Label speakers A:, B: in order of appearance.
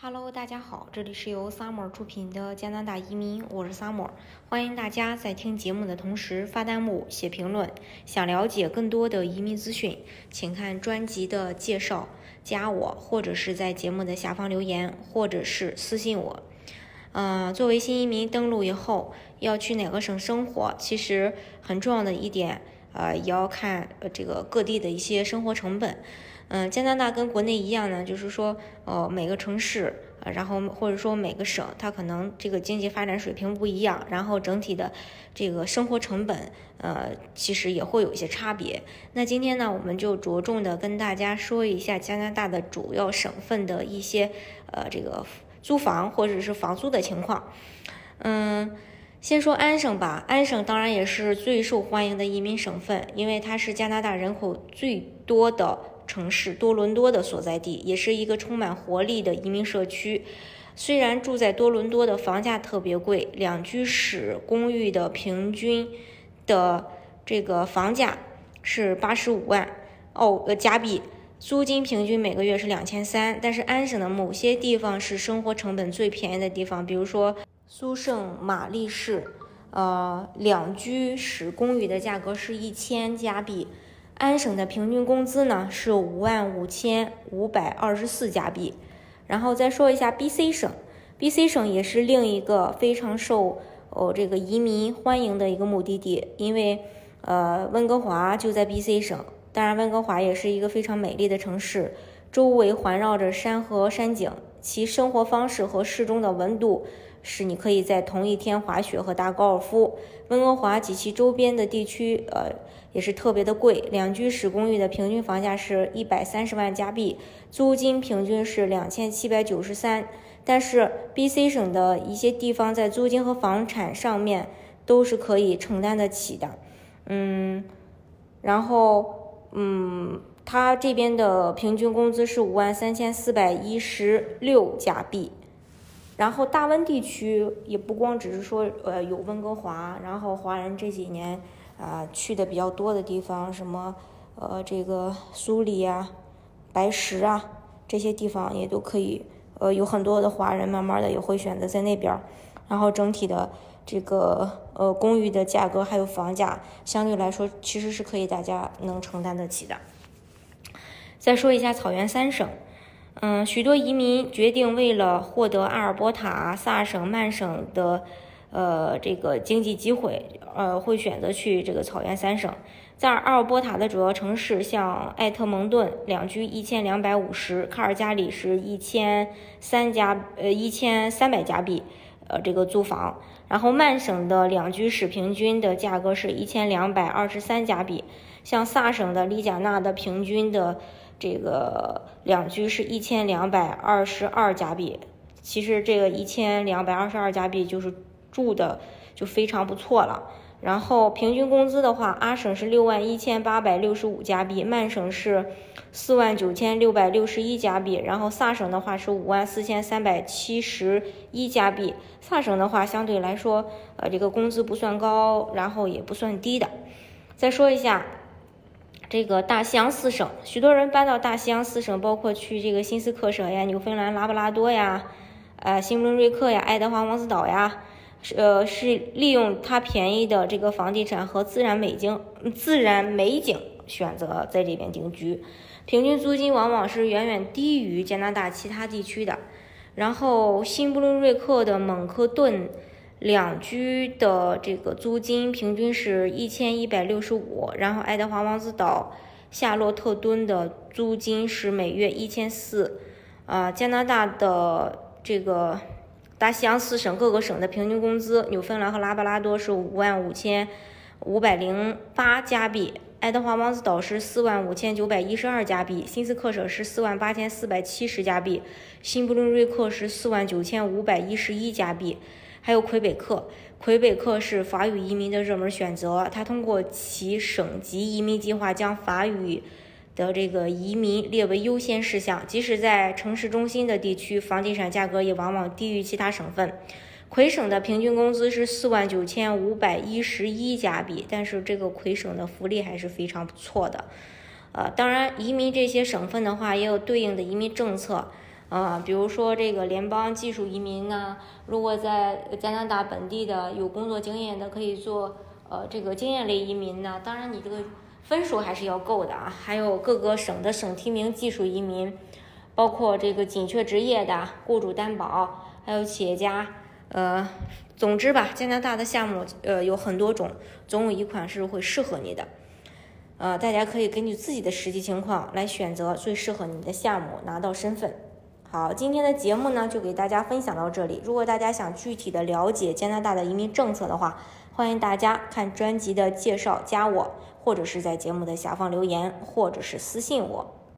A: Hello，大家好，这里是由 Summer 出品的加拿大移民，我是 Summer，欢迎大家在听节目的同时发弹幕、写评论。想了解更多的移民资讯，请看专辑的介绍，加我，或者是在节目的下方留言，或者是私信我。呃，作为新移民登陆以后，要去哪个省生活，其实很重要的一点，呃，也要看呃这个各地的一些生活成本。嗯，加拿大跟国内一样呢，就是说，呃，每个城市，然后或者说每个省，它可能这个经济发展水平不一样，然后整体的这个生活成本，呃，其实也会有一些差别。那今天呢，我们就着重的跟大家说一下加拿大的主要省份的一些，呃，这个租房或者是房租的情况。嗯，先说安省吧，安省当然也是最受欢迎的移民省份，因为它是加拿大人口最多的。城市多伦多的所在地，也是一个充满活力的移民社区。虽然住在多伦多的房价特别贵，两居室公寓的平均的这个房价是八十五万澳呃加币，租金平均每个月是两千三。但是安省的某些地方是生活成本最便宜的地方，比如说苏圣玛丽市，呃，两居室公寓的价格是一千加币。安省的平均工资呢是五万五千五百二十四加币，然后再说一下 B.C 省，B.C 省也是另一个非常受哦这个移民欢迎的一个目的地，因为呃温哥华就在 B.C 省，当然温哥华也是一个非常美丽的城市，周围环绕着山河山景，其生活方式和适中的温度。使你可以在同一天滑雪和打高尔夫。温哥华及其周边的地区，呃，也是特别的贵。两居室公寓的平均房价是一百三十万加币，租金平均是两千七百九十三。但是 B.C 省的一些地方在租金和房产上面都是可以承担得起的。嗯，然后，嗯，它这边的平均工资是五万三千四百一十六加币。然后大温地区也不光只是说，呃，有温哥华，然后华人这几年啊去的比较多的地方，什么，呃，这个苏里啊、白石啊这些地方也都可以，呃，有很多的华人慢慢的也会选择在那边。然后整体的这个呃公寓的价格还有房价相对来说其实是可以大家能承担得起的。再说一下草原三省。嗯，许多移民决定为了获得阿尔伯塔、萨省、曼省的，呃，这个经济机会，呃，会选择去这个草原三省。在阿尔伯塔的主要城市，像艾特蒙顿，两居一千两百五十；卡尔加里是一千三加，呃，一千三百加币，呃，这个租房。然后曼省的两居室平均的价格是一千两百二十三加币。像萨省的里贾纳的平均的。这个两居是一千两百二十二加币，其实这个一千两百二十二加币就是住的就非常不错了。然后平均工资的话，阿省是六万一千八百六十五加币，曼省是四万九千六百六十一加币，然后萨省的话是五万四千三百七十一加币。萨省的话相对来说，呃，这个工资不算高，然后也不算低的。再说一下。这个大西洋四省，许多人搬到大西洋四省，包括去这个新斯克省呀、纽芬兰、拉布拉多呀、呃新布伦瑞克呀、爱德华王子岛呀，呃是利用它便宜的这个房地产和自然美景、自然美景选择在这边定居，平均租金往往是远远低于加拿大其他地区的。然后新布伦瑞克的蒙克顿。两居的这个租金平均是一千一百六十五，然后爱德华王子岛、夏洛特敦的租金是每月一千四，啊，加拿大的这个大西洋四省各个省的平均工资，纽芬兰和拉布拉多是五万五千五百零八加币，爱德华王子岛是四万五千九百一十二加币，新斯克省是四万八千四百七十加币，新布伦瑞克是四万九千五百一十一加币。还有魁北克，魁北克是法语移民的热门选择。它通过其省级移民计划，将法语的这个移民列为优先事项。即使在城市中心的地区，房地产价格也往往低于其他省份。魁省的平均工资是四万九千五百一十一加币，但是这个魁省的福利还是非常不错的。呃，当然，移民这些省份的话，也有对应的移民政策。啊，比如说这个联邦技术移民呢，如果在加拿大本地的有工作经验的，可以做呃这个经验类移民呢。当然，你这个分数还是要够的啊。还有各个省的省提名技术移民，包括这个紧缺职业的雇主担保，还有企业家。呃，总之吧，加拿大的项目呃有很多种，总有一款是会适合你的。呃，大家可以根据自己的实际情况来选择最适合你的项目，拿到身份。好，今天的节目呢就给大家分享到这里。如果大家想具体的了解加拿大的移民政策的话，欢迎大家看专辑的介绍，加我，或者是在节目的下方留言，或者是私信我。